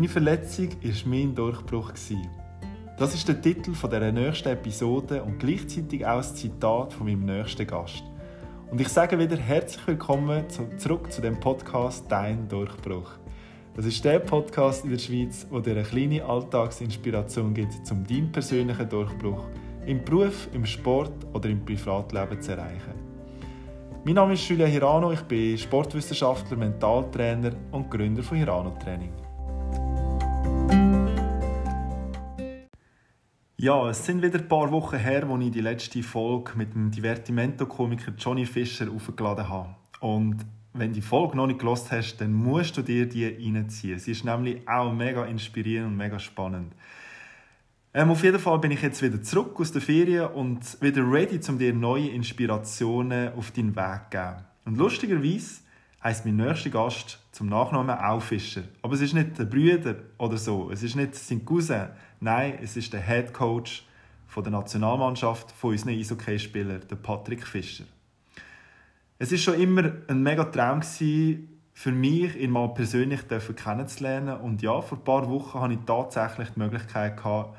Meine Verletzung war mein Durchbruch. Das ist der Titel dieser nächsten Episode und gleichzeitig auch das Zitat von meinem nächsten Gast. Und ich sage wieder herzlich willkommen zurück zu dem Podcast Dein Durchbruch. Das ist der Podcast in der Schweiz, wo dir eine kleine Alltagsinspiration gibt, um deinen persönlichen Durchbruch im Beruf, im Sport oder im Privatleben zu erreichen. Mein Name ist Julia Hirano, ich bin Sportwissenschaftler, Mentaltrainer und Gründer von Hirano Training. Ja, es sind wieder ein paar Wochen her, als ich die letzte Folge mit dem Divertimento-Komiker Johnny Fischer aufgeladen habe. Und wenn die Folge noch nicht gelost hast, dann musst du dir die reinziehen. Sie ist nämlich auch mega inspirierend und mega spannend. Ähm, auf jeden Fall bin ich jetzt wieder zurück aus der Ferien und wieder ready, um dir neue Inspirationen auf deinen Weg zu geben. Und lustigerweise heisst mein nächster Gast zum Nachnamen auch Fischer. Aber es ist nicht der Brüder oder so. Es ist nicht sein Cousin. Nein, es ist der Head Coach von der Nationalmannschaft von unseren Eishockey-Spielern, der Patrick Fischer. Es ist schon immer ein mega Traum für mich, ihn mal persönlich kennenzulernen. Und ja, vor ein paar Wochen hatte ich tatsächlich die Möglichkeit gehabt,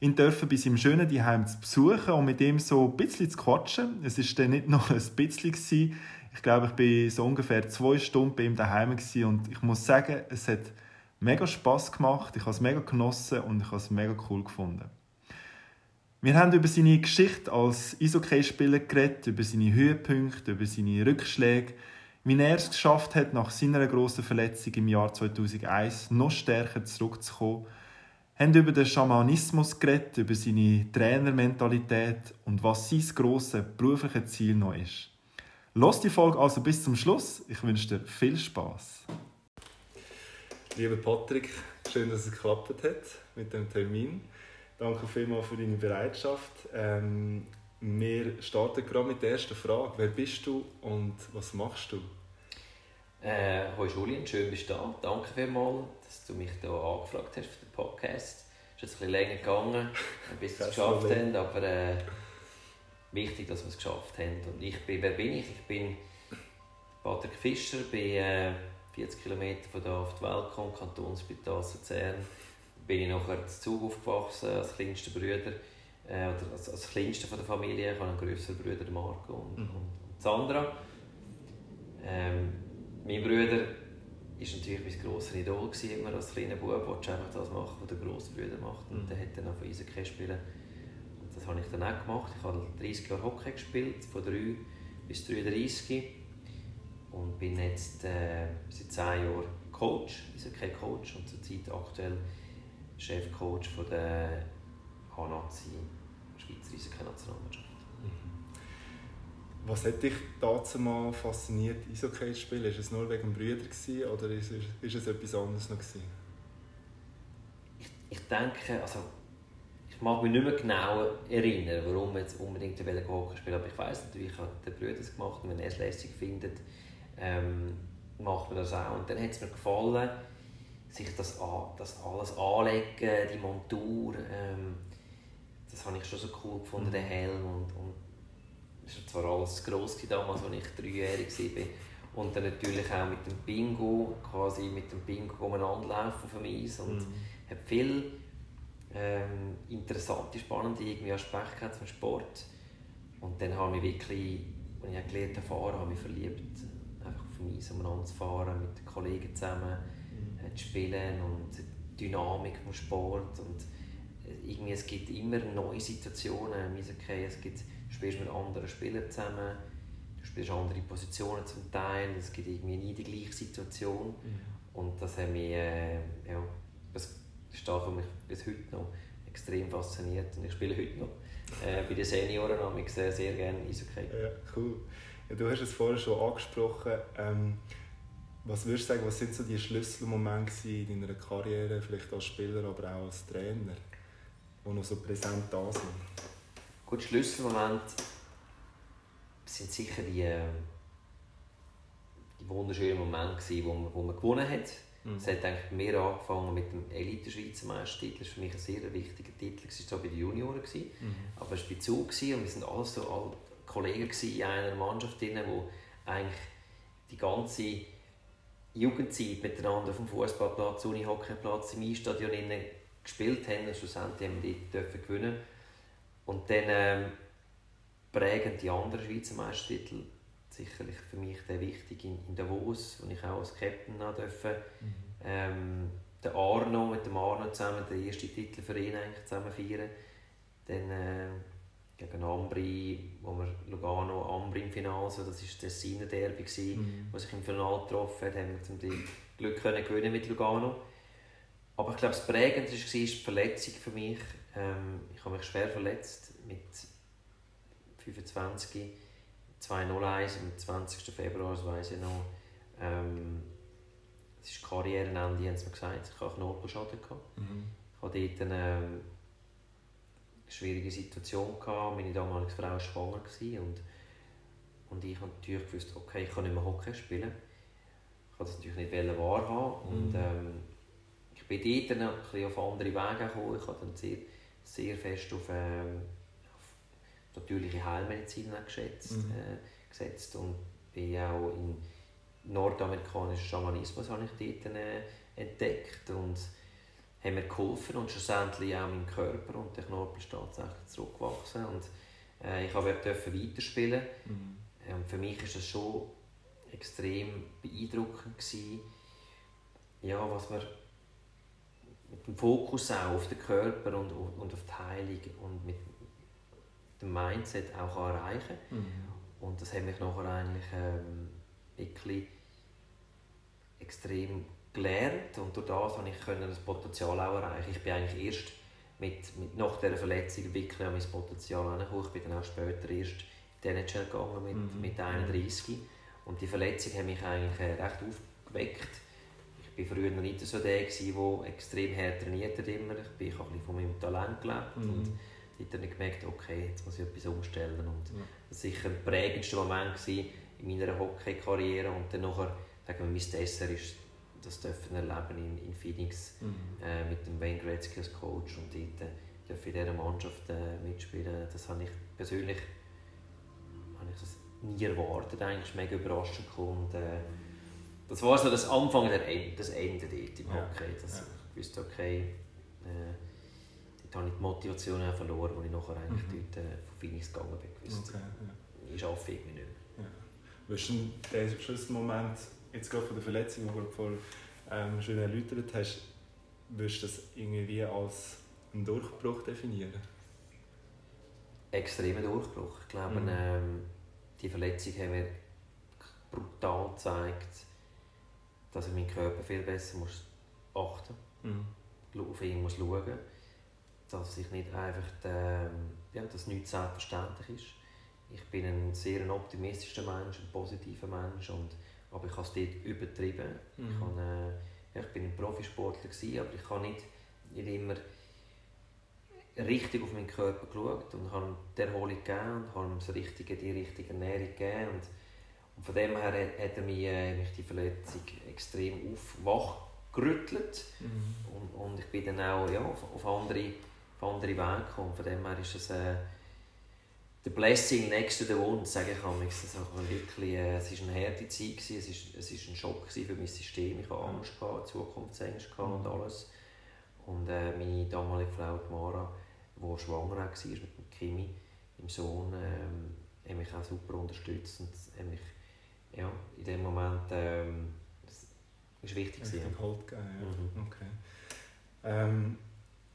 ihn dürfen bei seinem schönen Zuhause zu besuchen und mit ihm so ein bisschen zu quatschen. Es war dann nicht nur ein bisschen. Ich glaube, ich war so ungefähr zwei Stunden bei ihm daheim und ich muss sagen, es hat mega Spass gemacht, ich habe es mega genossen und ich habe es mega cool gefunden. Wir haben über seine Geschichte als Eishockey-Spieler geredet, über seine Höhepunkte, über seine Rückschläge, wie er es geschafft hat, nach seiner grossen Verletzung im Jahr 2001 noch stärker zurückzukommen. Haben über den Schamanismus geredet, über seine Trainermentalität und was sein grosses berufliches Ziel noch ist. Lass die Folge also bis zum Schluss. Ich wünsche dir viel Spaß. Lieber Patrick, schön, dass es geklappt hat mit dem Termin. Danke vielmals für deine Bereitschaft. Ähm, wir starten gerade mit der ersten Frage. Wer bist du und was machst du? Äh, hallo Julien, schön bist du da. Danke vielmals, dass du mich hier angefragt hast für den Podcast. Es ist jetzt ein bisschen länger gegangen, bis wir es geschafft haben, aber äh, wichtig, dass wir es geschafft haben. Und ich bin, wer bin ich? Ich bin Patrick Fischer, bin äh, 40 km von hier auf die Welt gekommen, Kantonsspital Luzern. Bin ich nachher zu Zug aufgewachsen, als kleinster Bruder, äh, oder als, als kleinster von der Familie. Ich habe einen grösseren Bruder, Marco und, mhm. und, Sandra. Ähm, mein Bruder war natürlich mein grosser Idol gewesen, immer als kleiner Bub, wollte einfach das machen, was der grosse Bruder macht. Und mhm. der hat dann auch von Eishockey spielen das habe ich dann auch gemacht. Ich habe 30 Jahre Hockey gespielt, von 3 bis 33. Und bin jetzt äh, seit 10 Jahren Coach, also kein Coach und zurzeit aktuell Chefcoach von der A-Nazi, Schweizer Eishockey-Nationalmannschaft. Mhm. Was hat dich dazu mal fasziniert, Eishockey zu spielen? War es nur wegen Brüder oder ist es, ist es etwas anderes noch? Ich, ich denke, also ich mag mich nicht mehr genau erinnern, warum jetzt unbedingt Hockey spielen aber ich weiß natürlich, ich habe den Brüder das gemacht und wenn er es lässig findet, ähm, macht man das auch. Und dann hat es mir gefallen, sich das, das alles anlegen, die Montur, ähm, das habe ich schon so cool gefunden, mhm. den Helm und, und das war zwar alles gross damals, als ich dreijährig war. Und dann natürlich auch mit dem Bingo, quasi mit dem Bingo umeinander laufen auf dem Eis und mhm. hat viel ähm, interessante, spannende irgendwie Aspekte zum Sport. Und dann habe ich wirklich, als ich gelernt habe, fahren, habe ich verliebt, auf dem Eis umeinander zu fahren, mit den Kollegen zusammen mhm. äh, zu spielen und die Dynamik vom Sport. Und äh, irgendwie, es gibt immer neue Situationen im Eishockey. Es gibt, du spielst mit anderen Spielern zusammen, du spielst andere Positionen zum Teil, es gibt irgendwie nie die gleiche Situation. Mhm. Und das hat mich, äh, ja, das steht für mich bis heute noch extrem fasziniert. Und ich spiele heute noch äh, bei den Senioren habe ich sehr, sehr gerne Eishockey. Ja, cool. Ja, du hast es vorher schon angesprochen. Ähm, was würdest du sagen, was sind so die Schlüsselmomente in deiner Karriere, vielleicht als Spieler, aber auch als Trainer, die noch so präsent da sind? Gut, Schlüsselmomente sind sicher die, äh, die wunderschönen Momente, wo man, wo man gewonnen hat Mhm. Es hat eigentlich mehr angefangen mit dem Elite-Schweizer Meistertitel. Das war für mich ein sehr wichtiger Titel. Es war bei den Junioren. Mhm. Aber es war bei Zug und wir waren alles so alle Kollegen in einer Mannschaft, die eigentlich die ganze Jugendzeit miteinander auf dem Fußballplatz, Unihockeyplatz, im Einstadion gespielt haben und schlussendlich haben wir dort gewinnen Und dann ähm, prägen die anderen Schweizer Meistertitel sicherlich für mich der wichtig in, in Davos, wo ich auch als Captain durfte. Mhm. Ähm, der Arno, mit dem Arno zusammen den ersten Titel für ihn eigentlich zusammen feiern. Dann äh, gegen Ambri, wo wir Lugano Ambri im Finale, also das war das Siner Derby, mhm. wo sich im Finale getroffen hat, haben wir zum Glück können gewinnen mit Lugano. Aber ich glaube, das Prägendste war die Verletzung für mich. Ähm, ich habe mich schwer verletzt mit 25, 201 am 20. Februar, das weiß ich noch. Ähm, es ist Karrierenende, haben sie mir gesagt. Ich hatte Knorpelschaden. Mhm. Ich hatte dort eine, ähm, schwierige Situation. Gehabt. Meine damalige Frau war schwanger. Und, und ich habe natürlich gewusst, okay, ich kann nicht mehr Hockey spielen. Ich wollte das natürlich nicht wahrhaben. Und, mhm. ähm, ich bin dort dann ein auf andere Wege gekommen. Ich habe dann sehr, sehr fest auf, ähm, auf natürliche Heilmedizin geschätzt, mhm. äh, gesetzt und bin auch in nordamerikanischen Schamanismus habe ich dort äh, entdeckt und haben mir geholfen und schlussendlich auch mein Körper und der Knorpel ist tatsächlich zurückgewachsen und äh, ich durfte weiterspielen. Mhm. Ähm, für mich war das schon extrem beeindruckend gewesen, ja, was man mit dem Fokus auch auf den Körper und, und auf die Heilung und mit dem Mindset auch erreichen kann. Mhm. Und das hat mich nachher eigentlich ähm, wirklich extrem gelernt und durch das konnte ich das Potenzial auch erreichen. Ich bin eigentlich erst mit, mit, nach dieser Verletzung wirklich an mein Potenzial angekommen. Ich bin dann auch später erst in die NHL gegangen mit, mhm. mit 31 und die Verletzung hat mich eigentlich äh, recht aufgeweckt. Ich war früher noch nicht so der, der extrem hart trainiert hat immer. Ich habe ein von meinem Talent gelebt mhm. und ich habe dann gemerkt, okay, jetzt muss ich etwas umstellen. Und ja. Das war sicher ein prägendster Moment in meiner Hockey-Karriere und dann nachher, sagen wir, mein Dessert ist das dürfen erleben in, in Phoenix mhm. äh, mit dem Wayne Gretzky als Coach und dort äh, dürfen in dieser Mannschaft äh, mitspielen. Das habe ich persönlich habe ich das nie erwartet, eigentlich mega überraschend und äh, das war so das Anfang der Ende, das Ende dort im ja. Hockey, dass ja. ich wusste, okay, äh, dort habe ich die Motivation verloren, als ich nachher eigentlich mhm. dort äh, von Phoenix gegangen bin. Gewusst, okay, ja. Ich arbeite irgendwie nicht mehr. Wirst du diesen Schlüsselmoment, jetzt gerade von der Verletzung, die du vorhin ähm, schon erläutert hast, würdest du das irgendwie als einen Durchbruch definieren? Extremer Durchbruch. Ich glaube, mhm. ähm, die Verletzung hat mir brutal gezeigt, dass ich meinen Körper viel besser muss achten muss, mhm. auf ihn muss schauen dass ich nicht einfach, ähm, ja, dass nichts selbstverständlich ist ich bin ein sehr optimistischer Mensch, ein positiver Mensch, und, aber ich habe es dort übertrieben. Mhm. Ich, habe, äh, ja, ich bin ein Profisportler, gewesen, aber ich habe nicht, nicht immer richtig auf meinen Körper geschaut und habe die Erholung gegeben und habe ihm das richtige, die richtige Ernährung gegeben. Und, und von dem her hat er mich, äh, mich die Verletzung extrem aufwachgerüttelt mhm. und, und ich bin dann auch ja, auf, auf, andere, auf andere Wege gekommen. Von dem her ist es äh, der Blessing next to the wound, sage ich einmal. Es war wirklich, äh, es war eine harte Zeit, gewesen. es war es ist ein Schock für mein System. Ich hatte Angst, gehabt, Zukunftsängste und mhm. alles. Und äh, meine damalige Frau Mara, die schwanger war mit dem Kimi, dem Sohn, ähm, hat mich auch super unterstützt und hat mich ja, in dem Moment ähm, das ist wichtig gewesen. Halt gegeben, ja. Mhm. okay. Ähm,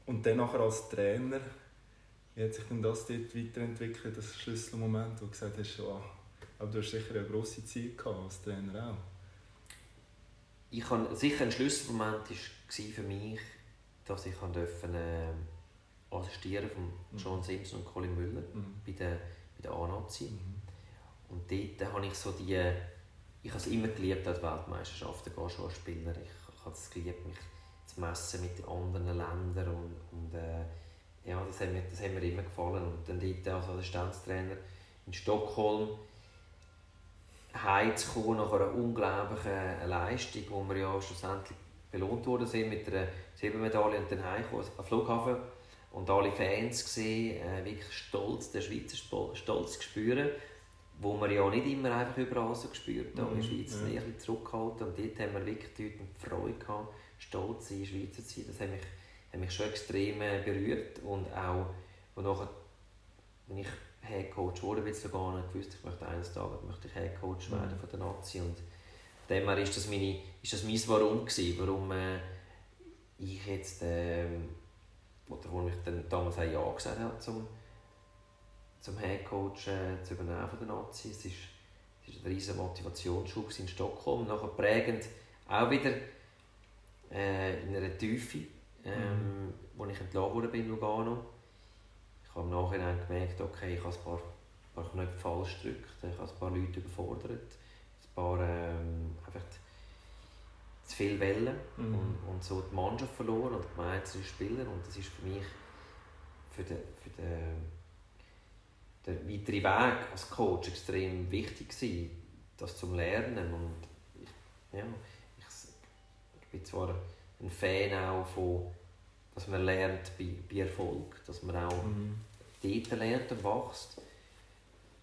und dann nachher als Trainer wie hat sich denn das dort weiterentwickelt, das Schlüsselmoment, wo du gesagt hast, oh, aber du hast sicher eine grosse Zeit gehabt als Trainer auch? Ich habe, sicher ein Schlüsselmoment war für mich, dass ich durfte, äh, assistieren von mhm. John Simpson und Colin Müller mhm. bei der, bei der A-Nazi. Mhm. Und dort habe ich so die, ich habe es immer geliebt, als Weltmeisterschaften zu spielen. Ich, ich habe es geliebt, mich zu messen mit anderen Ländern und, und äh, ja, das hat mir, das hat mir immer gefallen. Und dann dort als Assistenztrainer in Stockholm heimzukommen nach einer unglaublichen Leistung, wo wir ja schlussendlich belohnt worden sind mit einer Silbermedaille und dann heimgekommen am Flughafen und alle Fans gesehen, äh, wirklich stolz, der Schweizer Stolz spüren, wo man ja nicht immer einfach überall so gespürt hat. Mhm. In der Schweiz ja. ein bisschen zurückgehalten und dort haben wir wirklich die Freude gehabt, stolz sein, Schweizer zu sein. Das hat mich, hat mich schon extrem äh, berührt und auch, wo nachher, wenn ich Headcoach wurde, bin ich sogar nicht gewusst, ich möchte eines Tages möchte ich Headcoach werden mhm. von der Nazi und demher ist das, meine, ist das mein Warum gewesen, warum äh, ich jetzt, äh, oder warum ich dann damals ein Ja gesagt habe zum zum Headcoach äh, zu übernehmen von der Nazi. Es war ist ein riesiger Motivationsschub in Stockholm. Nachher prägend auch wieder äh, in einer Tiefe, ähm, mhm. ich entlassen wurde in Lugano. Ich habe im Nachhinein gemerkt, okay, ich habe ein paar, ein paar Knöpfe falsch gedrückt, ich habe ein paar Leute überfordert, ein paar ähm, einfach zu viel Wellen mhm. und, und so die Mannschaft verloren und gemeint zu Spieler und das ist für mich für den, für den der weitere Weg als Coach extrem wichtig gewesen, das zum Lernen und ich, ja, ich, ich bin zwar ein Fan auch von, dass man lernt bei, bei Erfolg, dass man auch mhm. dort lernt und wächst,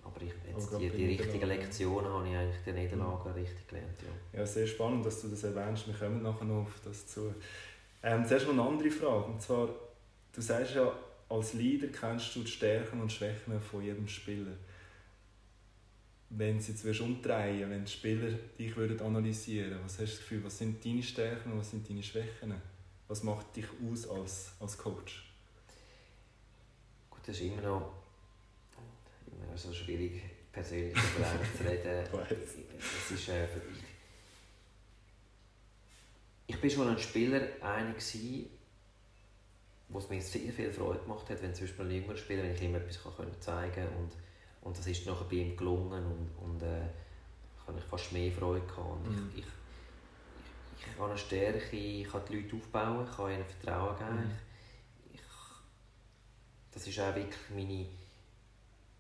aber ich, jetzt die, die richtigen Lektionen habe ich eigentlich die Niederlage mhm. richtig gelernt. Ja. ja, sehr spannend, dass du das erwähnst. Wir kommen nachher noch auf das zu. Ähm, zuerst noch eine andere Frage. Und zwar, du sagst ja, als Leader kennst du die Stärken und Schwächen von jedem Spieler. Wenn du jetzt umdrehen wenn die Spieler dich würden analysieren was hast du das Gefühl, was sind deine Stärken und was sind deine Schwächen? Was macht dich aus als, als Coach? Gut, das ist immer noch, immer noch so schwierig, persönlich darüber zu reden. es ist, äh, ich, ich bin schon ein Spieler einig wo es mir sehr viel Freude gemacht hat, wenn zum Beispiel ein jüngerer Spieler, wenn ich ihm etwas kann zeigen kann und, und das ist nachher bei ihm gelungen und, und äh, habe ich fast mehr Freude gehabt. Und mhm. ich, ich, ich, ich habe eine Stärke, ich kann die Leute aufbauen, ich kann ihnen Vertrauen geben. Mhm. Ich, ich, das ist auch wirklich meine,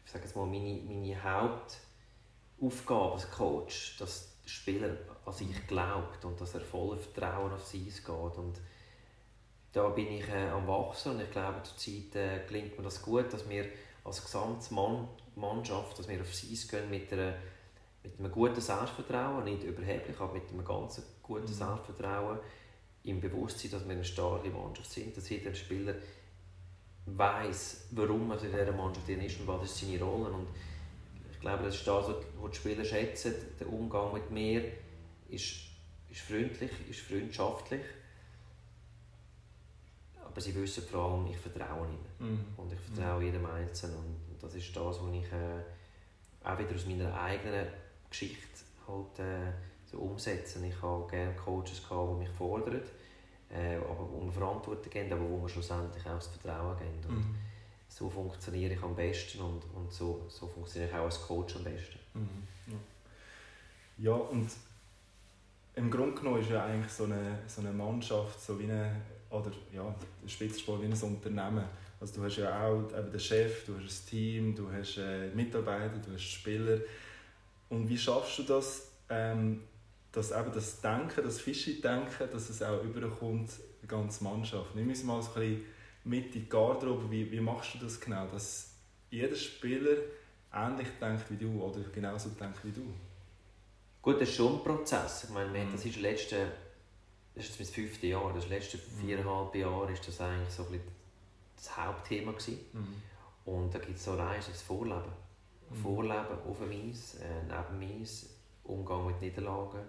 ich sage jetzt mal, meine, meine Hauptaufgabe als Coach, dass der Spieler an sich glaubt und dass er voller Vertrauen auf sie geht. Und da bin ich äh, am Wachsen und ich glaube, zurzeit äh, gelingt mir das gut, dass wir als Gesamtmannschaft, dass wir auf Eis gehen mit, einer, mit einem guten Selbstvertrauen, nicht überheblich, aber mit einem ganz guten mhm. Selbstvertrauen, im Bewusstsein, dass wir eine starke Mannschaft sind, dass jeder Spieler weiß, warum er in dieser Mannschaft ist und was ist seine Rolle. Und ich glaube, das ist das, was die Spieler schätzen. Der Umgang mit mir ist, ist freundlich, ist freundschaftlich aber sie wissen vor allem, ich vertraue ihnen. Mhm. Und ich vertraue mhm. jedem Einzelnen. Und das ist das, was ich äh, auch wieder aus meiner eigenen Geschichte halt, äh, so umsetze. Ich habe gerne Coaches, gehabt, die mich fordern, äh, aber die mir Verantwortung geben, aber wo mir schlussendlich auch das Vertrauen geben. Mhm. so funktioniere ich am besten und, und so, so funktioniere ich auch als Coach am besten. Mhm. Ja. ja, und im Grunde genommen ist ja eigentlich so eine, so eine Mannschaft so wie eine oder ja, Spitzensport wie ein Unternehmen. Also du hast ja auch eben den Chef, du hast ein Team, du hast äh, Mitarbeiter, du hast Spieler. Und wie schaffst du das, ähm, dass eben das Denken, das Fischi-Denken, dass es auch überkommt, die ganze Mannschaft? Nimm uns mal so ein bisschen mit in die Garderobe, wie, wie machst du das genau, dass jeder Spieler ähnlich denkt wie du oder genauso denkt wie du? Gut, das ist schon ein Prozess. Ich meine, das ist letzte das ist jetzt mein fünftes Jahr, das letzte mhm. viereinhalb Jahre ist das eigentlich so ein das Hauptthema gewesen. Mhm. Und da gibt es so eins, das Vorleben. Mhm. Vorleben auf dem Eis, äh, neben dem Eis, Umgang mit Niederlagen,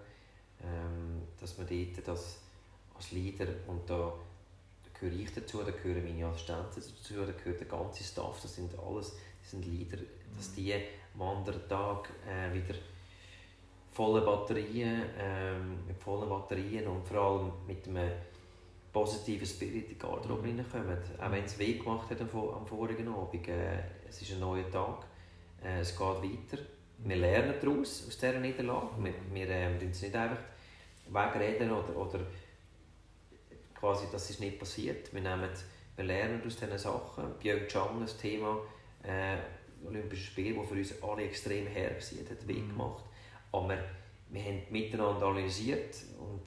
ähm, dass man dort das als Leader, und da, gehöre ich dazu, da gehören meine Assistenten dazu, da gehört der ganze Staff, das sind alles, das sind Leader, dass mhm. die am anderen Tag äh, wieder volle Batterien, ähm, mit vollen Batterien und vor allem mit einem positiven Spirit in die Garderobe mhm. reinkommen. Auch wenn es weh gemacht hat am, am vorigen Abend. Äh, es ist ein neuer Tag, äh, es geht weiter. Wir lernen daraus, aus dieser Niederlage. Wir, wir äh, nicht einfach wegreden oder, oder quasi, das ist nicht passiert. Wir, nehmen, wir lernen aus diesen Sachen. Pyeongchang, das Thema äh, Olympische Spiele, das für uns alle extrem her war, hat weh gemacht. Aber wir haben miteinander analysiert und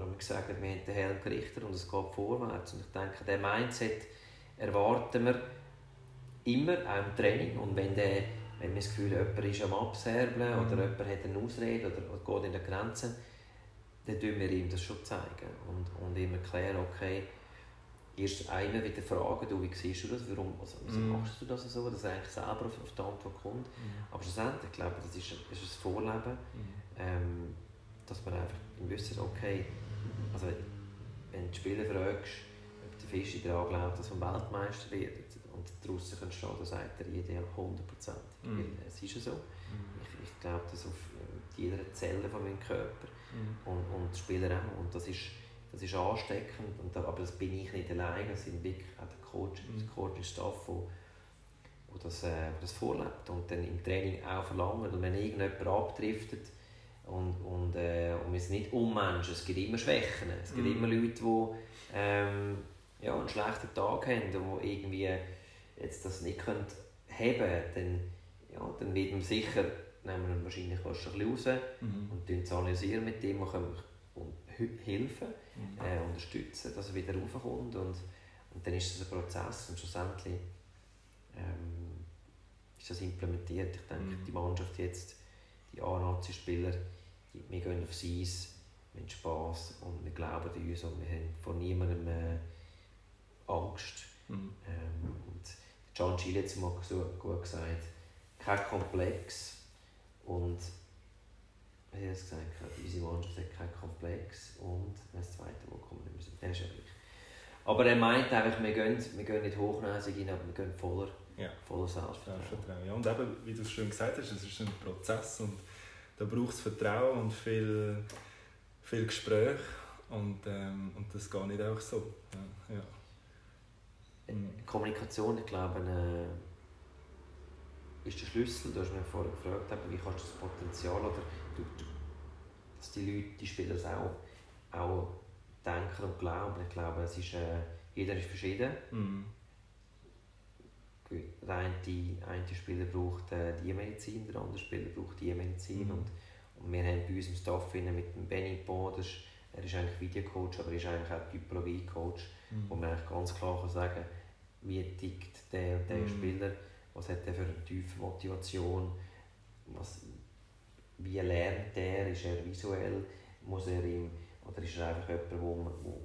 wir haben gesagt, wir haben den Helm gerichtet und es geht vorwärts. Und ich denke, der Mindset erwarten wir immer, auch im Training. Und wenn der wenn wir das Gefühl jemand ist am Abserbeln mhm. oder jemand hat eine Ausrede oder, geht in der Grenze, dann tun wir ihm das schon zeigen und, und ihm erklären, okay, erst einmal wieder fragen, du, wie siehst du das, warum also, wieso mm. machst du das so, dass er eigentlich selber auf, auf die Antwort kommt. Mm. Aber schlussendlich, ich glaube das ist, ist ein Vorleben, mm. ähm, dass man einfach wissen, okay, also wenn du die Spieler fragst, ob der Fischi daran glaubt, dass man Weltmeister wird und draussen kannst stehen, dann sagt er jeder 100 Prozent. Mm. Es ist ja so. Mm. Ich, ich glaube das auf äh, jeder Zelle von meinem Körper mm. und, und die Spieler auch. Und das ist, das ist ansteckend, und, aber das bin ich nicht allein, das sind wirklich auch der Coach, mm. der Coaching-Staff, wo, wo das, äh, das vorlebt und dann im Training auch verlangt. Und wenn irgendjemand abdriftet, und, und, äh, und wir sind nicht Unmenschen, es gibt immer Schwächen. Es gibt mm. immer Leute, die ähm, ja, einen schlechten Tag haben und die irgendwie jetzt das nicht können haben können, dann, ja, dann wird man sicher, nehmen wir wahrscheinlich was ein bisschen raus mm. und es analysieren mit dem und können helfen, mm. äh, unterstützen, dass er wieder raufkommt und, und dann ist das ein Prozess und schlussendlich ähm, ist das implementiert. Ich denke, mm. die Mannschaft jetzt, die A-Nazi-Spieler, wir gehen aufs Eis, wir haben Spass und wir glauben an uns und wir haben vor niemandem äh, Angst. Mhm. Ähm, und John Schiele hat es mal so gut gesagt, kein Komplex und wie hat es gesagt, unsere Mannschaft hat keinen Komplex und das zweite Mal kommen wir müssen. Das ist ja aber er meint einfach, wir gehen, wir gehen nicht hochnäsig rein, aber wir gehen voller, ja. voller Selbstvertrauen. Ja, und eben, wie du es schon gesagt hast, es ist ein Prozess und da braucht es Vertrauen und viel, viel Gespräch und, ähm, und das geht nicht einfach so. Ja, ja. Kommunikation, ich glaube, äh, ist der Schlüssel. Du hast mich vorher gefragt, wie kannst du das Potenzial oder du, du, dass die Leute, die Spieler das auch, auch denken und glauben. Ich glaube, es ist, äh, jeder ist verschieden. Mhm. Der eine, eine Spieler braucht äh, die Medizin, der andere Spieler braucht die Medizin. Mhm. Und, und wir haben bei uns im Staff mit dem Benny das ist, er ist eigentlich Videocoach, aber er ist eigentlich auch Typologie-Coach, mhm. wo man eigentlich ganz klar kann sagen kann, wie tickt der und der mhm. Spieler, was hat er für eine tiefe Motivation, was, wie lernt er, ist er visuell, muss er ihm, oder ist er einfach jemand, wo man wo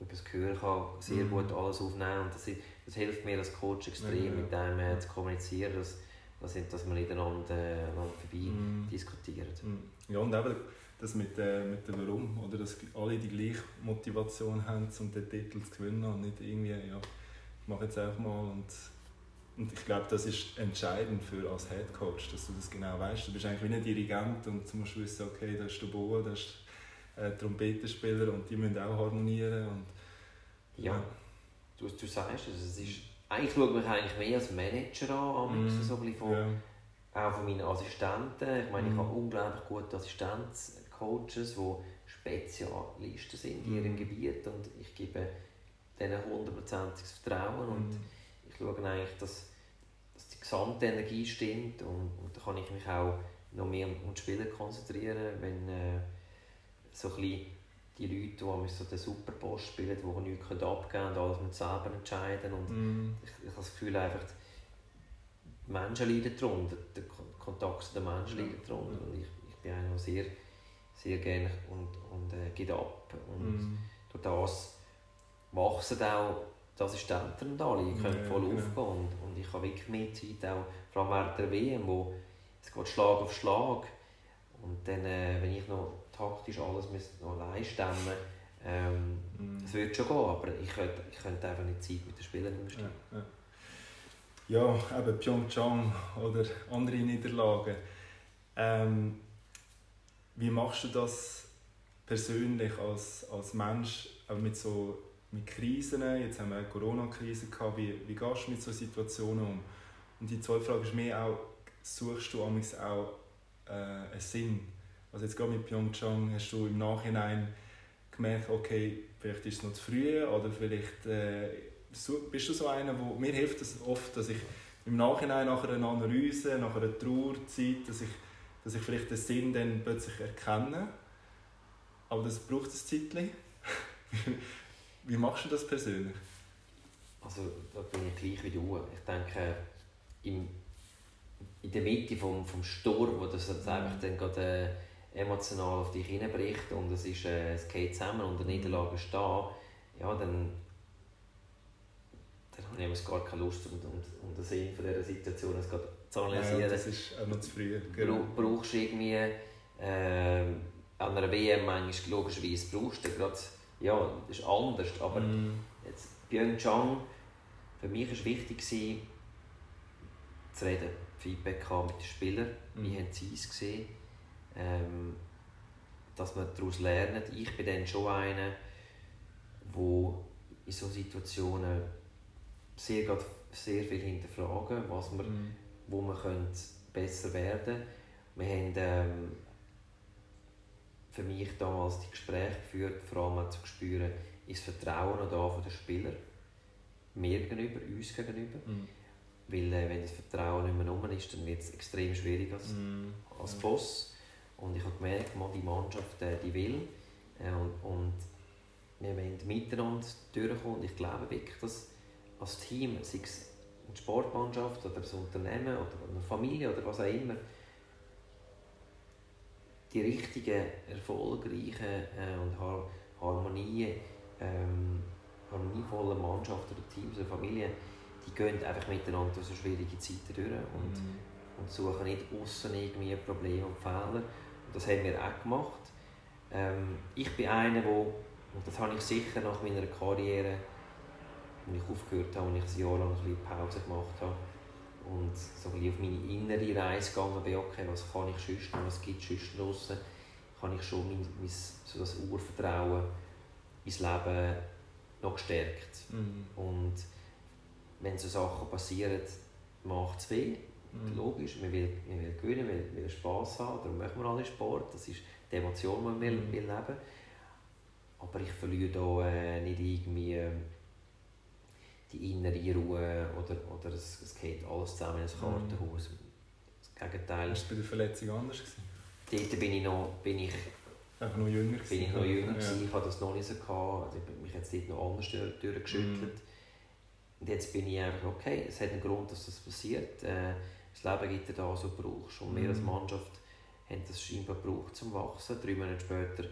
über das Gehör kann sehr mhm. gut alles aufnehmen und das, hilft mir als Coach extrem, ja, mit dem äh, zu kommunizieren, dass, dass, dass man miteinander äh, vorbei mm. diskutiert. Mm. Ja, und eben das mit, äh, mit dem Warum, oder dass alle die gleiche Motivation haben, um den Titel zu gewinnen und nicht irgendwie, ja, ich mache jetzt einfach mal und und ich glaube, das ist entscheidend für als Head Coach, dass du das genau weißt. Du bist eigentlich wie ein Dirigent und du musst wissen, okay, da ist der Boa, da ist äh, Trompetenspieler und die müssen auch harmonieren. Und, ja, ja. Du, du sagst es, es ist, eigentlich schaue ich mich eigentlich mehr als Manager an, mm, so ein von, ja. auch von meinen Assistenten. Ich meine, mm. ich habe unglaublich gute Assistenzcoaches, die Spezialisten sind in ihrem mm. Gebiet und ich gebe denen hundertprozentiges Vertrauen und ich schaue eigentlich, dass, dass die gesamte Energie stimmt und, und da kann ich mich auch noch mehr um die Spieler konzentrieren, wenn äh, so ein bisschen die Leute, die so den Superpost spielen, die nichts abgeben können und alles mit selber entscheiden und mm. ich, ich habe das Gefühl einfach, die Menschen leiden darunter, der Kontakt zu den Menschen leidet darunter und ich, ich bin einer, sehr, sehr gerne und, und äh, geht ab und mm. durch das wachsen auch die und alle, die können ja, voll genau. aufgehen und, und ich habe wirklich mehr Zeit, auch vor allem während der WM, wo es geht Schlag auf Schlag und dann, äh, wenn ich noch taktisch alles noch allein stemmen ähm, mm. es würde schon gehen, aber ich könnte, ich könnte einfach nicht Zeit mit den Spielern investieren. Ja, ja. ja, eben Pyeongchang oder andere Niederlagen. Ähm, wie machst du das persönlich als, als Mensch, auch mit so mit Krisen, jetzt haben wir eine Corona-Krise gehabt, wie, wie gehst du mit solchen Situationen um? Und die zweite Frage ist mehr auch, suchst du auch äh, einen Sinn? Also jetzt gerade mit Pyeongchang hast du im Nachhinein gemerkt, okay, vielleicht ist es noch zu früh oder vielleicht äh, bist du so einer, wo mir hilft es oft, dass ich im Nachhinein nach einer Analyse, nach einer Trauerzeit, dass ich, dass ich vielleicht den Sinn dann plötzlich erkenne. Aber das braucht ein Zeitchen. Wie machst du das persönlich? Also da bin ich gleich wie du. Ich denke, im, in der Mitte vom, vom Sturm, wo das jetzt einfach dann gerade äh, emotional auf dich hineinbricht und es, ist, äh, es geht zusammen und der Niederlage ist da, ja, dann, dann habe ich gar keine Lust und, und, und den Sinn von dieser Situation es zu analysieren. Ja, das ist noch zu früh. Genau. Brauchst du irgendwie äh, an einer WM manchmal logischerweise brauchst du gerade, ja, das ist anders, aber mm. jetzt Pyeongchang, für mich war wichtig, zu reden, Feedback haben mit den Spielern, mhm. wie haben sie es gesehen, ähm, dass man daraus lernt. Ich bin dann schon einer, der in solchen Situationen sehr, sehr viel hinterfragen, was man, mhm. wo man könnte besser werden Wir haben ähm, für mich damals die Gespräche geführt, vor allem zu spüren, ist das Vertrauen noch da von den Spielern, mir gegenüber, uns gegenüber. Mhm. Weil äh, wenn das Vertrauen nicht mehr rum ist, dann wird es extrem schwierig als, mm. als Boss. Und ich habe gemerkt, man, die Mannschaft äh, die will. Äh, und, und wir wollen miteinander durchkommen. Und ich glaube wirklich, dass als Team, sei es eine Sportmannschaft oder ein Unternehmen oder eine Familie oder was auch immer, die richtigen, erfolgreichen äh, und har Harmonie, ähm, harmonievollen Mannschaften oder Teams oder Familien, die gehen einfach miteinander durch so schwierige Zeiten durch und, mhm. und suchen nicht außen irgendwie Probleme und Fehler. Und das haben wir auch gemacht. Ähm, ich bin einer, der, und das habe ich sicher nach meiner Karriere, als ich aufgehört habe, als ich ein Jahr lang ein Pause gemacht habe und so ein auf meine innere Reise gegangen bin, okay, was kann ich noch, was gibt es sonst draussen, kann ich schon mein, mein, so das Urvertrauen ins Leben noch gestärkt. Mhm. Und wenn so Sachen passieren, macht es weh. Mhm. Logisch, man will, man will gewinnen, man will, will Spass haben, darum machen wir alle Sport. Das ist die Emotion, die man mhm. will, leben Aber ich verliere da äh, nicht irgendwie äh, die innere Ruhe oder, oder es, es geht alles zusammen in ein mhm. Kartenhaus. Das Gegenteil. War es bei der Verletzung anders? Gewesen? Dort bin ich noch, bin ich, Einfach noch jünger bin ich noch jünger ja. Ich hatte das noch nicht so. Gehabt. Also ich habe mich jetzt dort noch anders durchgeschüttelt. Mhm. Und jetzt bin ich einfach, okay, es hat einen Grund, dass das passiert. Äh, das Leben gibt dir da, so brauchst Und wir als mhm. Mannschaft haben das scheinbar gebraucht zum Wachsen. Drei Monate später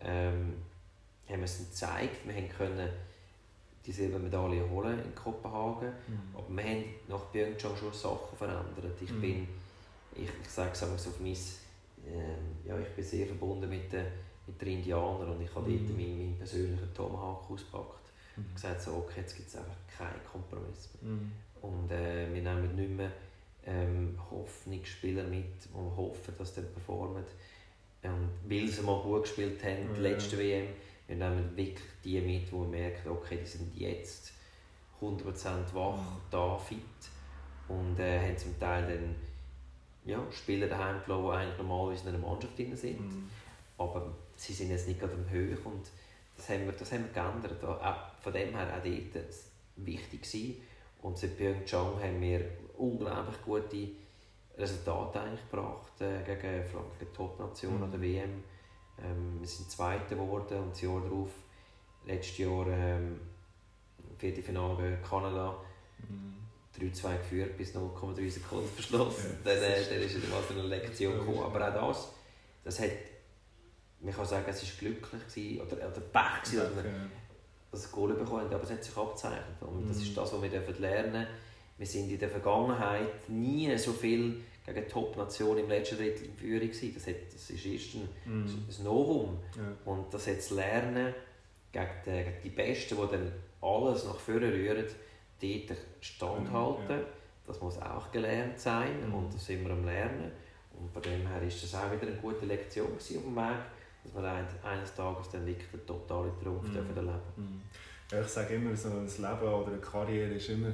ähm, haben wir es gezeigt. Wir können die Silbermedaille holen in Kopenhagen. Mhm. Aber wir haben nach Pyeongchang schon Sachen verändert. Ich mhm. bin, ich, ich sage es auf mein, äh, ja, ich bin sehr verbunden mit den, mit den Indianern und ich habe mhm. dort meinen, meinen persönlichen Tomahawk ausgepackt mhm. gesagt, so, okay, jetzt gibt es einfach keinen Kompromiss mehr. Mhm. Und äh, wir nehmen nicht mehr ähm, Hoffnungsspieler mit, die hoffen, dass sie performen. Und weil sie mal gut gespielt haben, mhm. die letzte WM, wir nehmen wirklich die mit, die merken, okay, die sind jetzt 100% wach, mhm. da, fit. Und äh, haben zum Teil dann ja, Spieler daheim gelassen, die eigentlich normalerweise in einer Mannschaft drin sind. Mhm. Aber sie sind jetzt nicht gerade am Höch und das haben wir, das haben wir geändert. Auch von dem her auch dort wichtig gewesen. Und seit Pyeongchang haben wir unglaublich gute Resultate eigentlich gebracht äh, gegen Frankreich, Top-Nation mhm. oder WM. Ähm, wir sind Zweiter geworden und das Jahr darauf, letztes Jahr, ähm, Viertelfinale Kanada, mhm. 3-2 geführt bis 0,3 Sekunden verschlossen. Ja, dann, äh, dann ist mal eine Lektion gekommen. Aber auch das, das hat man kann sagen, es war glücklich gewesen, oder, oder Pech, gewesen, dass wir das Goal bekommen haben, aber es hat sich abgezeichnet. Und das ist mhm. das, was wir lernen dürfen. Wir sind in der Vergangenheit nie so viel gegen Top-Nationen im letzten Drittel in Führung gewesen. Das, hat, das ist erst ein, mm. ein Novum. Ja. Und das jetzt lernen gegen die, gegen die Besten, die dann alles nach vorne rühren, dort standhalten. Ja. Das muss auch gelernt sein mm. und das sind wir am Lernen. Und bei dem her ist das auch wieder eine gute Lektion auf dem Weg dass wir eines Tages dann wirklich den totalen Trumpf mm. dürfen erleben mm. ja, Ich sage immer, so ein Leben oder eine Karriere ist immer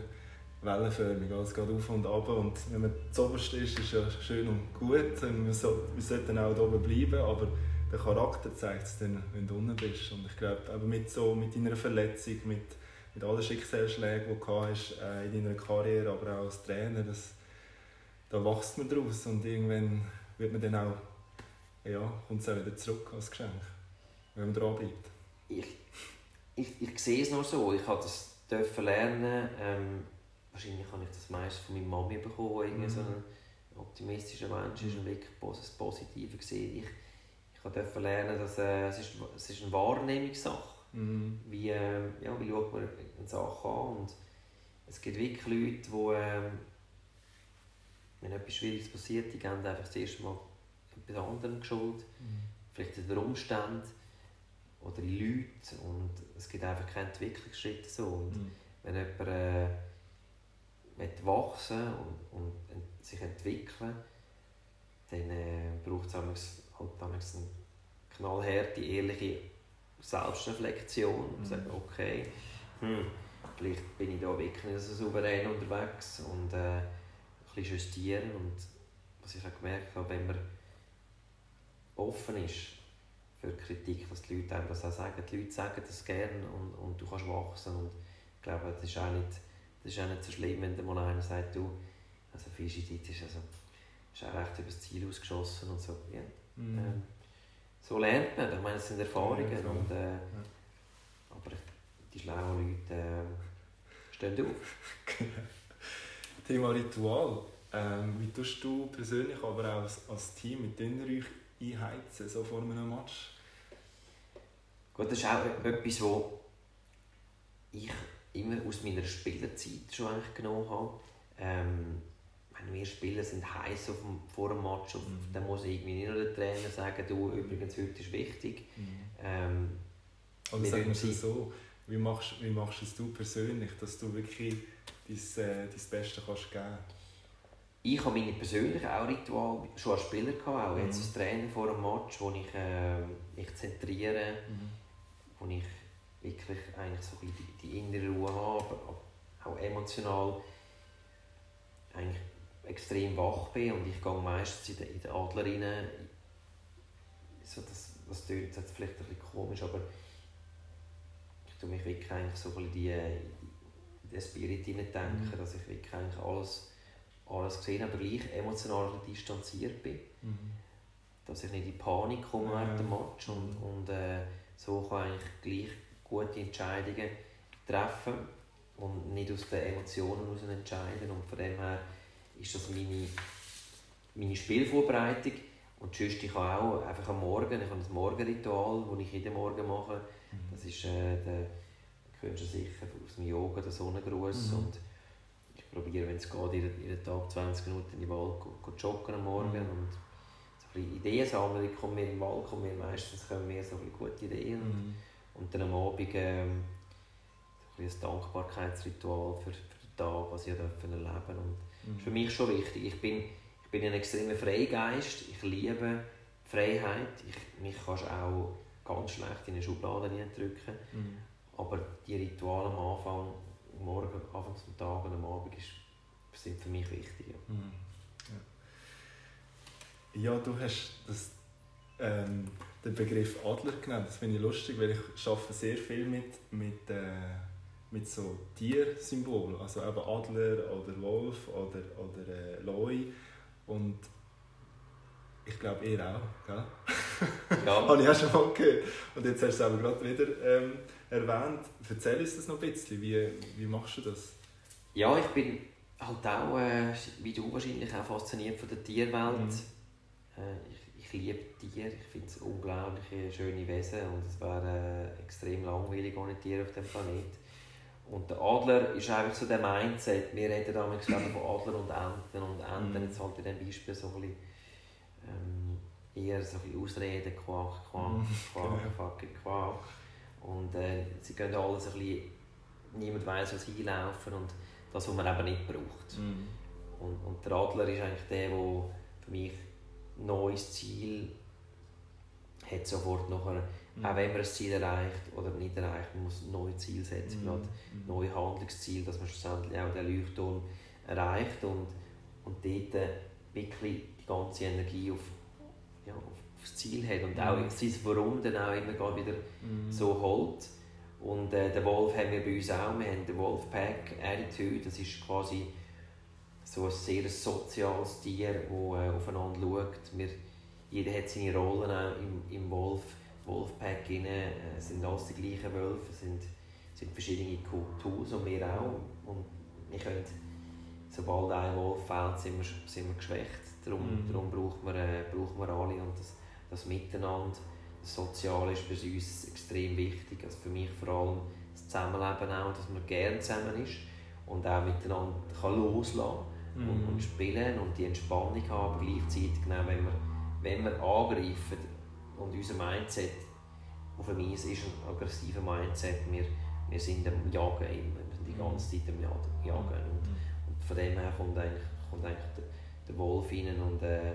wellenförmig, es geht auf und ab und wenn man zuoberst ist, ist ja schön und gut, wir, so, wir sollten auch oben bleiben, aber der Charakter zeigt es dann, wenn du unten bist und ich glaube, eben mit, so, mit deiner Verletzung, mit, mit allen Schicksalsschlägen, die du hast, äh, in deiner Karriere, aber auch als Trainer, das, da wächst man daraus und irgendwann wird man dann auch ja, kommt es auch wieder zurück als Geschenk, wenn man dranbleibt. Ich, ich, ich sehe es nur so. Ich habe das lernen. Ähm, wahrscheinlich habe ich das meist von meiner Mami bekommen, die mhm. so eine, optimistischer Mensch ist und wirklich das Positive sieht. Ich, ich durfte lernen, dass äh, es, ist, es ist eine Wahrnehmungssache Mhm. Wie, äh, ja, wie schaut man eine Sache an? Und es gibt wirklich Leute, die, äh, wenn etwas Schwieriges passiert, die geben einfach das erste Mal etwas anderem geschuld. Mhm. Vielleicht in den Umständen oder in Leuten. Und es gibt einfach keinen Entwicklungsschritt. So. Und mhm. wenn jemand äh, wachsen und, und sich entwickeln dann äh, braucht es halt eine knallharte, ehrliche Selbstreflexion und mhm. sagen, okay, hm, vielleicht bin ich da wirklich nicht so souverän unterwegs und äh, ein bisschen justieren und was ich auch gemerkt habe, wenn man offen ist für Kritik, dass die Leute einem das auch sagen, die Leute sagen das gerne und, und du kannst wachsen und ich glaube, das ist auch nicht, das ist auch nicht so schlimm, wenn mal einer sagt, du, also Fischidit ist also ist auch recht über das Ziel ausgeschossen und so. Ja. Mhm. Ähm, so lernt man. Ich meine, es sind Erfahrungen. Ja, und, äh, ja. Aber die schlauen Leute äh, stehen auf. Thema Ritual. Ähm, wie tust du persönlich, aber auch als, als Team mit euch einheizen, so vor einem Match? Gut, das ist auch etwas, was ich immer aus meiner Spielerzeit schon eigentlich genommen habe. Ähm, wenn wir spielen, sind heiß auf dem, vor dem Match, auf, mhm. dann muss irgendwie nicht nur der Trainer sagen, du, übrigens, heute ist wichtig. Mhm. Ähm, Oder sagen wir es so, wie machst, wie machst es du persönlich, dass du wirklich dein, äh, dein Bestes kannst geben ich habe meine persönlichen auch Ritual schon als Spieler gehabt, auch mhm. jetzt als Trainer vor einem Match, wo ich äh, mich zentriere, mhm. wo ich wirklich eigentlich so die, die innere Ruhe habe, aber auch emotional eigentlich extrem wach bin und ich gehe meistens in den, in den Adler rein. So, das, das klingt jetzt vielleicht ein bisschen komisch, aber ich tue mich wirklich eigentlich so in die, in den Spirit denken, mhm. dass ich wirklich eigentlich alles, alles gesehen habe, aber gleich emotional distanziert bin. Mhm. Dass ich nicht in Panik komme ja. während dem Match und, mhm. und äh, so kann ich gleich gute Entscheidungen treffen und nicht aus den Emotionen heraus entscheiden und von dem her ist das meine, meine Spielvorbereitung. Und sonst, ich habe auch einfach am Morgen, ich habe ein Morgenritual, das ich jeden Morgen mache. Mhm. Das ist äh, der, kennst du sicher aus dem Yoga, der Sonnengruß. Mhm. Und ich probiere, wenn es geht, jeden, jeden Tag 20 Minuten in den Wald zu joggen am Morgen. Mhm. Und so ein Ideen sammeln. Ich komme mir im Wald, kommen mir meistens kommen mir so ein gute Ideen. Mhm. Und dann am Abend ähm, so ein, ein Dankbarkeitsritual für, für den Tag, was ich erleben durfte. Das ist für mich schon wichtig. Ich bin, ich bin ein extremer Freigeist. Ich liebe Freiheit. Ich, mich kannst auch ganz schlecht in eine Schublade drücken. Mhm. Aber die Rituale am Anfang, morgen, Anfang zum Tag und am Abend ist, sind für mich wichtig. Ja, mhm. ja. ja du hast das, ähm, den Begriff Adler genannt. Das finde ich lustig, weil ich arbeite sehr viel mit, mit äh mit so Tiersymbolen, also eben Adler oder Wolf oder, oder äh, Loi und ich glaube, ihr auch, gell? Ja. Habe ich auch schon mal gehört. Und jetzt hast du es aber gerade wieder ähm, erwähnt. Erzähl uns das noch ein bisschen. Wie, wie machst du das? Ja, ich bin halt auch, äh, wie du wahrscheinlich, auch fasziniert von der Tierwelt. Mhm. Äh, ich, liebe Tiere. Ich finde es unglaublich schöne Wesen und es wäre äh, extrem langweilig ohne Tiere auf dem Planeten. Und der Adler ist einfach so der Mindset. Wir reden damals von Adler und Enten. Und Enten, mm. jetzt halt in diesem Beispiel so ein bisschen, ähm, eher so ein bisschen Ausreden, Quack, Quack, mm. Quack, fucking Quack. Und äh, sie gehen alles ein bisschen, niemand weiß, was hinlaufen und das, was man eben nicht braucht. Mm. Und, und der Adler ist eigentlich der, der für mich neues Ziel hat, sofort nachher Mhm. Auch wenn man ein Ziel erreicht oder nicht erreicht, man muss neue Ziele setzen, mhm. mhm. neue Handlungsziele, dass man schlussendlich auch den Leuchtturm erreicht und, und dort wirklich die ganze Energie auf, ja, auf, aufs Ziel hat und auch mhm. sein Warum dann auch immer wieder mhm. so holt. Und äh, den Wolf haben wir bei uns auch, wir haben den Wolfpack Attitude, das ist quasi so ein sehr soziales Tier, das äh, aufeinander schaut. Wir, jeder hat seine Rollen auch im, im Wolf Wolfpack rein, äh, sind alles die gleichen Wölfe, sind, sind verschiedene Tools und wir auch. Und wir können sobald ein Wolf fällt, sind wir, sind wir geschwächt. Darum, mhm. darum brauchen, wir, äh, brauchen wir alle und das, das Miteinander, das Soziale ist für uns extrem wichtig. Also für mich vor allem das Zusammenleben auch, dass man gerne zusammen ist und auch miteinander kann loslassen mhm. und, und spielen und die Entspannung haben, aber gleichzeitig genau, wenn wir, wenn wir angreifen und unser Mindset auf dem Eis ist ein aggressiver Mindset, wir, wir sind am Jagen immer, wir sind die ganze Zeit am Jagen und, und von dem her kommt eigentlich, kommt eigentlich der, der Wolf rein und äh,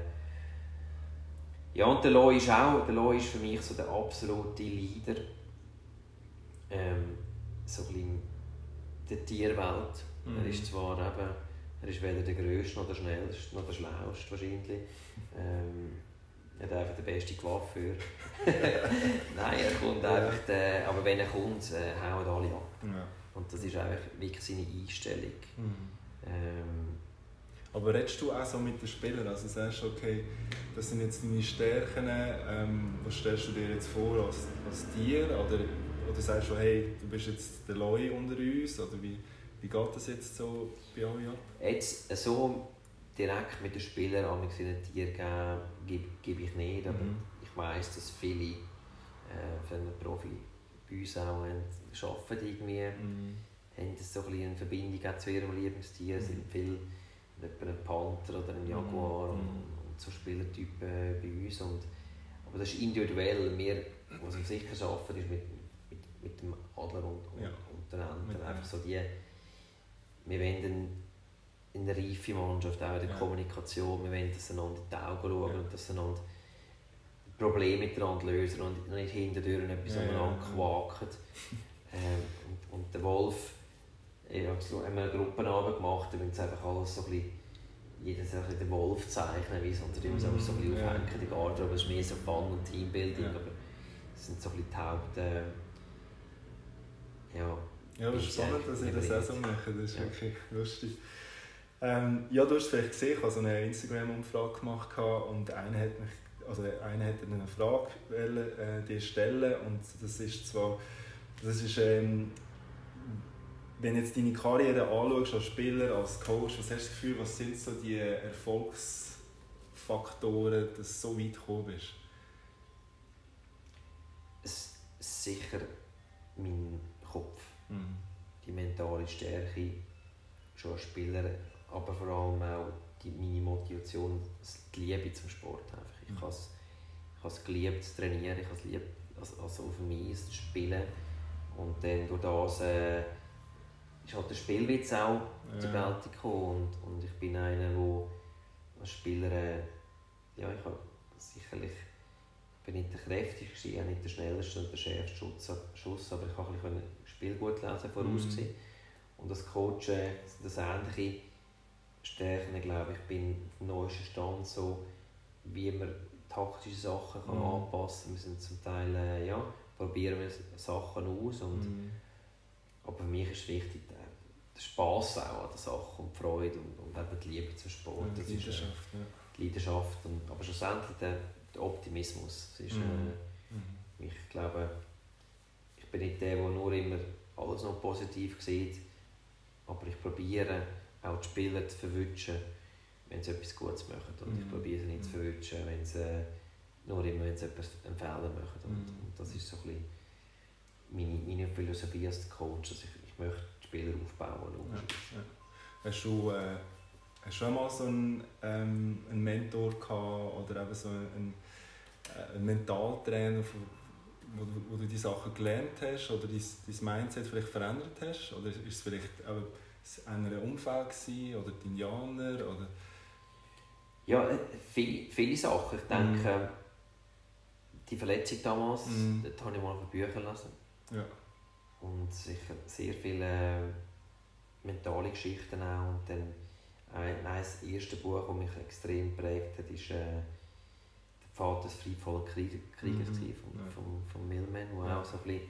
ja, und der Loi ist auch, der Loi ist für mich so der absolute Leader ähm, so ein der Tierwelt. Mhm. Er ist zwar eben, er ist weder der Größte noch der Schnellste noch der Schlauste wahrscheinlich. Ähm, er hat einfach den besten Coiffeur. Nein, er kommt einfach, der, aber wenn er kommt, äh, hauen alle ab. Ja. Und das ist einfach wirklich seine Einstellung. Mhm. Ähm, aber redest du auch so mit den Spielern? Also sagst du, okay, das sind jetzt deine Stärken, ähm, was stellst du dir jetzt vor als, als Tier? Oder, oder sagst du, hey, du bist jetzt der Loi unter uns? Oder wie, wie geht das jetzt so bei euch ab? Jetzt so direkt mit den Spielern an ein Tier geben, gebe, gebe ich nicht, aber mhm. ich weiss, dass viele äh, von einem Profi bei uns auch haben, arbeiten irgendwie, mhm. haben so ein eine Verbindung zu ihrem Lieblingstier, mhm. sind viel etwa ein Panther oder ein Jaguar mhm. und, und, so Spielertypen bei uns. Und, aber das ist individuell. Wir, was wir sicher arbeiten, ist mit, mit, mit dem Adler und, und, ja. und den Enten. Einfach so die, wir wollen eine reife Mannschaft, auch in der ja. Kommunikation. Wir wollen, dass einander in die Augen schauen ja. und dass einander Probleme miteinander lösen und nicht hinterher etwas ja, aneinander ja, quaken. Ähm, und, und der Wolf ich habe eine Gruppenarbeit gemacht, da müssen einfach alles so ein bisschen, jeder so ein den Wolf zeichnen, wie sonst immer so ein bisschen ja. aufhängen, die Garderobe, es ist mehr so Fun und Teambuilding, ja. aber das sind so ein bisschen die Haupt... Äh, ja, ja, aber spannend, dass ihr das auch so macht, das ist ja. wirklich lustig. Ähm, ja, du hast vielleicht gesehen, ich habe so eine Instagram-Umfrage gemacht und einer hat mich also einer hat eine Frage wollen, äh, dir stellen und das ist zwar das ist ähm, wenn du jetzt deine Karriere anschaust, als Spieler, als Coach, was hast du das Gefühl, was sind so die Erfolgsfaktoren, dass du so weit gekommen bist? Es, sicher mein Kopf, mhm. die mentale Stärke, schon als Spieler, aber vor allem auch die, meine Motivation, die Liebe zum Sport. Einfach. Ich mhm. habe es geliebt zu trainieren, ich habe es geliebt, also, also auf dem Eis zu spielen und dann durch das äh, ist halt der Spielwitz auch ja. zur Geltung gekommen. Und, und ich bin einer, der als Spieler, äh, ja, ich habe sicherlich bin nicht der kräftigste, auch nicht der schnellste und der schärfste Schuss, Schuss aber ich konnte ein Spiel gut lesen, voraussehen. Mhm. Und als Coach äh, das ähnliche Stärken, glaube ich, bin dem neuesten Stand so, wie man taktische Sachen kann mhm. anpassen kann. Wir sind zum Teil, äh, ja, probieren wir Sachen aus und mhm. aber für mich ist wichtig, der Spass auch an der Sache und die Freude und, und eben die Liebe zum Sport. Ja, die Leidenschaft, ist, äh, ja. Die Leidenschaft und, aber schlussendlich der, der Optimismus. ist, mhm. Äh, mhm. Ich glaube, ich bin nicht der, der nur immer alles noch positiv sieht, aber ich probiere auch die Spieler zu verwünschen, wenn sie etwas Gutes machen. Und mhm. ich probiere sie nicht zu mhm. verwünschen, wenn sie äh, nur immer wenn sie einen Fehler machen. Und, mhm. und das ist so ein bisschen meine, meine Philosophie als Coach. Also ich, ich möchte Spieler aufbauen. Ja, ja. Hast du, äh, hast du mal so einen, ähm, einen Mentor gehabt oder eben so einen, äh, einen Mentaltrainer, wo, du, wo du die Sachen gelernt hast oder dein, dein Mindset vielleicht verändert hast? Oder ist es vielleicht ein anderer Umfeld gewesen, oder die Indianer? Oder? Ja, äh, viele, viele Sachen. Ich denke, mm. die Verletzung damals, mm. dort habe ich mal von Büchern gelesen. Ja und sicher sehr viele mentale Geschichten auch. Und dann ein, ein das erste Buch, das mich extrem prägt hat, ist äh, «Der Pfad des friedvollen Kriegers» mhm. von, ja. von, von Millman, wo ja. auch so ein bisschen,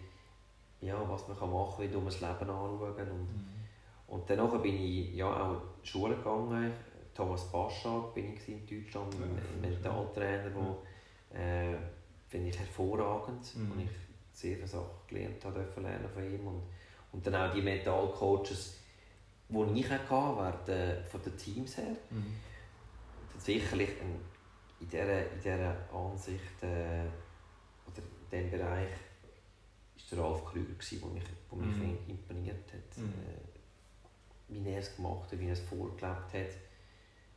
ja, was man kann machen kann, wie man das Leben anschauen und, mhm. und danach bin ich ja, auch in die Schule gegangen, Thomas Baschak bin ich in Deutschland, ja, ein Mentaltrainer, der äh, finde ich hervorragend mhm. und ich sehr viele Sachen gelernt habe, lernen von ihm und, und dann auch die Mentalcoaches, die ich hatte, von den Teams her. Mhm. Sicherlich ein, in, dieser, in dieser Ansicht äh, oder in diesem Bereich war der Ralf Krüger, der mich, der mich mhm. imponiert hat. Mhm. Äh, wie er es gemacht hat, wie er es vorgelebt hat.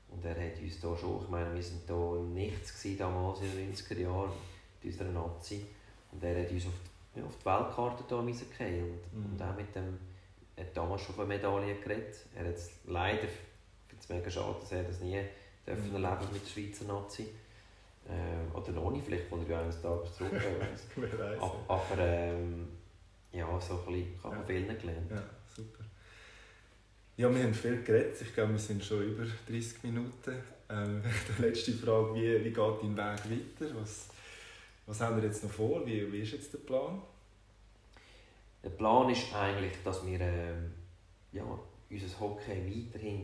Und er hat uns da schon, ich meine, wir waren da im Nichts damals in den 90er Jahren mit unserer Nazi. Und er hat uns auf die, ja, auf die Weltkarte da und, mhm. und auch mit dem, hat damals schon von Medaillen geredet. Er hat leider, ich finde es mega schade, dass er das nie dürfen mhm. erleben mit der Schweizer Nazi. Äh, oder noch nicht, vielleicht kommt er ja eines Tages zurück. Aber, aber ähm, ja, so ein bisschen, ich habe ja. gelernt. Ja, super. Ja, wir haben viel geredet. Ich glaube, wir sind schon über 30 Minuten. Ähm, die letzte Frage, wie, wie geht dein Weg weiter? Was, was haben wir jetzt noch vor? Wie, wie ist jetzt der Plan? Der Plan ist eigentlich, dass wir ähm, ja, unser Hockey weiterhin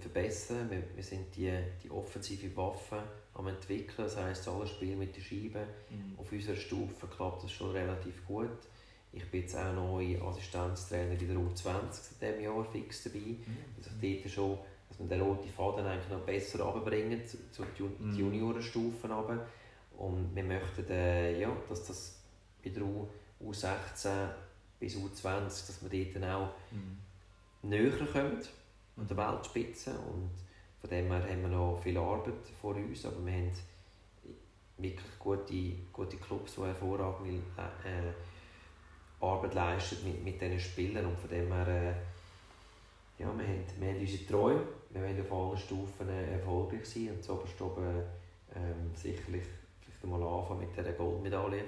verbessern. Wir, wir sind die, die offensive Waffe am entwickeln. Das heisst, alle Spiele mit der Scheibe mhm. auf unserer Stufe klappt das schon relativ gut. Ich bin jetzt auch neu Assistenztrainer in der U20 seit diesem Jahr fix dabei. Mhm. Also dort schon, dass wir den roten Faden eigentlich noch besser runterbringen zu, zu mhm. Juniorenstufen runter. Und wir möchten, äh, ja, dass das bei der U16 bis U20, dass wir dort dann auch mhm. näher kommen an der Weltspitze. Und von dem her haben wir noch viel Arbeit vor uns, aber wir haben wirklich gute, gute Clubs, die hervorragende äh, Arbeit leisten mit, mit diesen Spielern. Und von dem her, äh, ja, wir haben, wir haben unsere Träume, wir wollen auf allen Stufen äh, erfolgreich sein und zuoberst oben ähm, sicherlich vielleicht mal anfangen mit dieser Goldmedaille.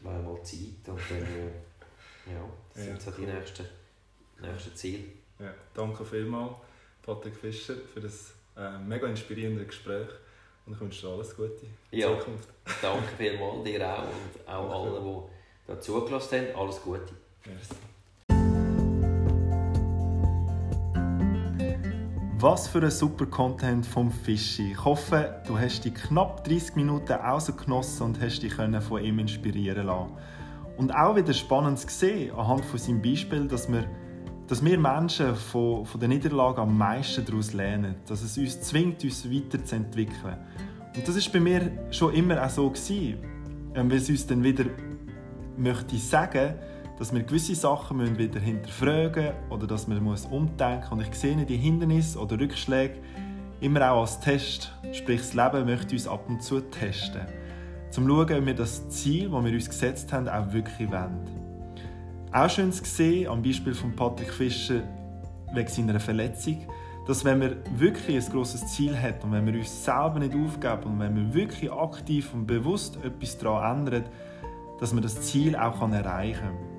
Wäre mal Zeit und dann, äh, ja, das ja, sind so cool. die nächsten, nächsten Ziele. Ja, danke vielmals, Patrick Fischer, für das äh, mega inspirierende Gespräch. Und ich wünsche dir alles Gute in ja, Zukunft. Danke vielmals, dir auch und auch allen, die da zugelassen haben. Alles Gute. Merci. Was für ein super Content vom Fischi. Ich hoffe, du hast die knapp 30 Minuten genossen und hast dich von ihm inspirieren lassen. Und auch wieder spannend gesehen, anhand von seinem Beispiel, dass wir dass wir Menschen von, von der Niederlage am meisten daraus lernen, dass es uns zwingt, uns weiterzuentwickeln. Und das ist bei mir schon immer auch so gewesen, ähm, weil es uns dann wieder möchte sagen, dass wir gewisse Sachen wieder hinterfragen oder dass man muss umdenken und ich sehe die Hindernisse oder Rückschläge immer auch als Test, sprich das Leben möchte uns ab und zu testen, zum zu schauen, ob wir das Ziel, das wir uns gesetzt haben, auch wirklich wollen. Auch schön zu sehen, am Beispiel von Patrick Fischer wegen seiner Verletzung, dass wenn wir wirklich ein grosses Ziel haben und wenn wir uns selber nicht aufgeben und wenn wir wirklich aktiv und bewusst etwas daran ändern, dass wir das Ziel auch erreichen kann.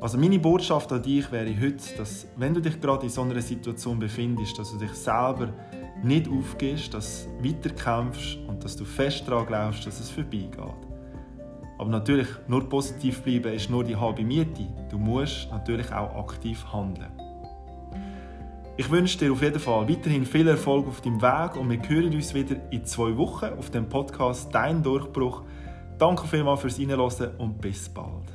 Also meine Botschaft an dich wäre heute, dass wenn du dich gerade in so einer Situation befindest, dass du dich selber nicht aufgehst, dass du weiterkämpfst und dass du fest daran glaubst, dass es vorbeigeht. Aber natürlich, nur positiv bleiben ist nur die halbe Miete. Du musst natürlich auch aktiv handeln. Ich wünsche dir auf jeden Fall weiterhin viel Erfolg auf deinem Weg und wir hören uns wieder in zwei Wochen auf dem Podcast Dein Durchbruch. Danke vielmals fürs Reinhören und bis bald.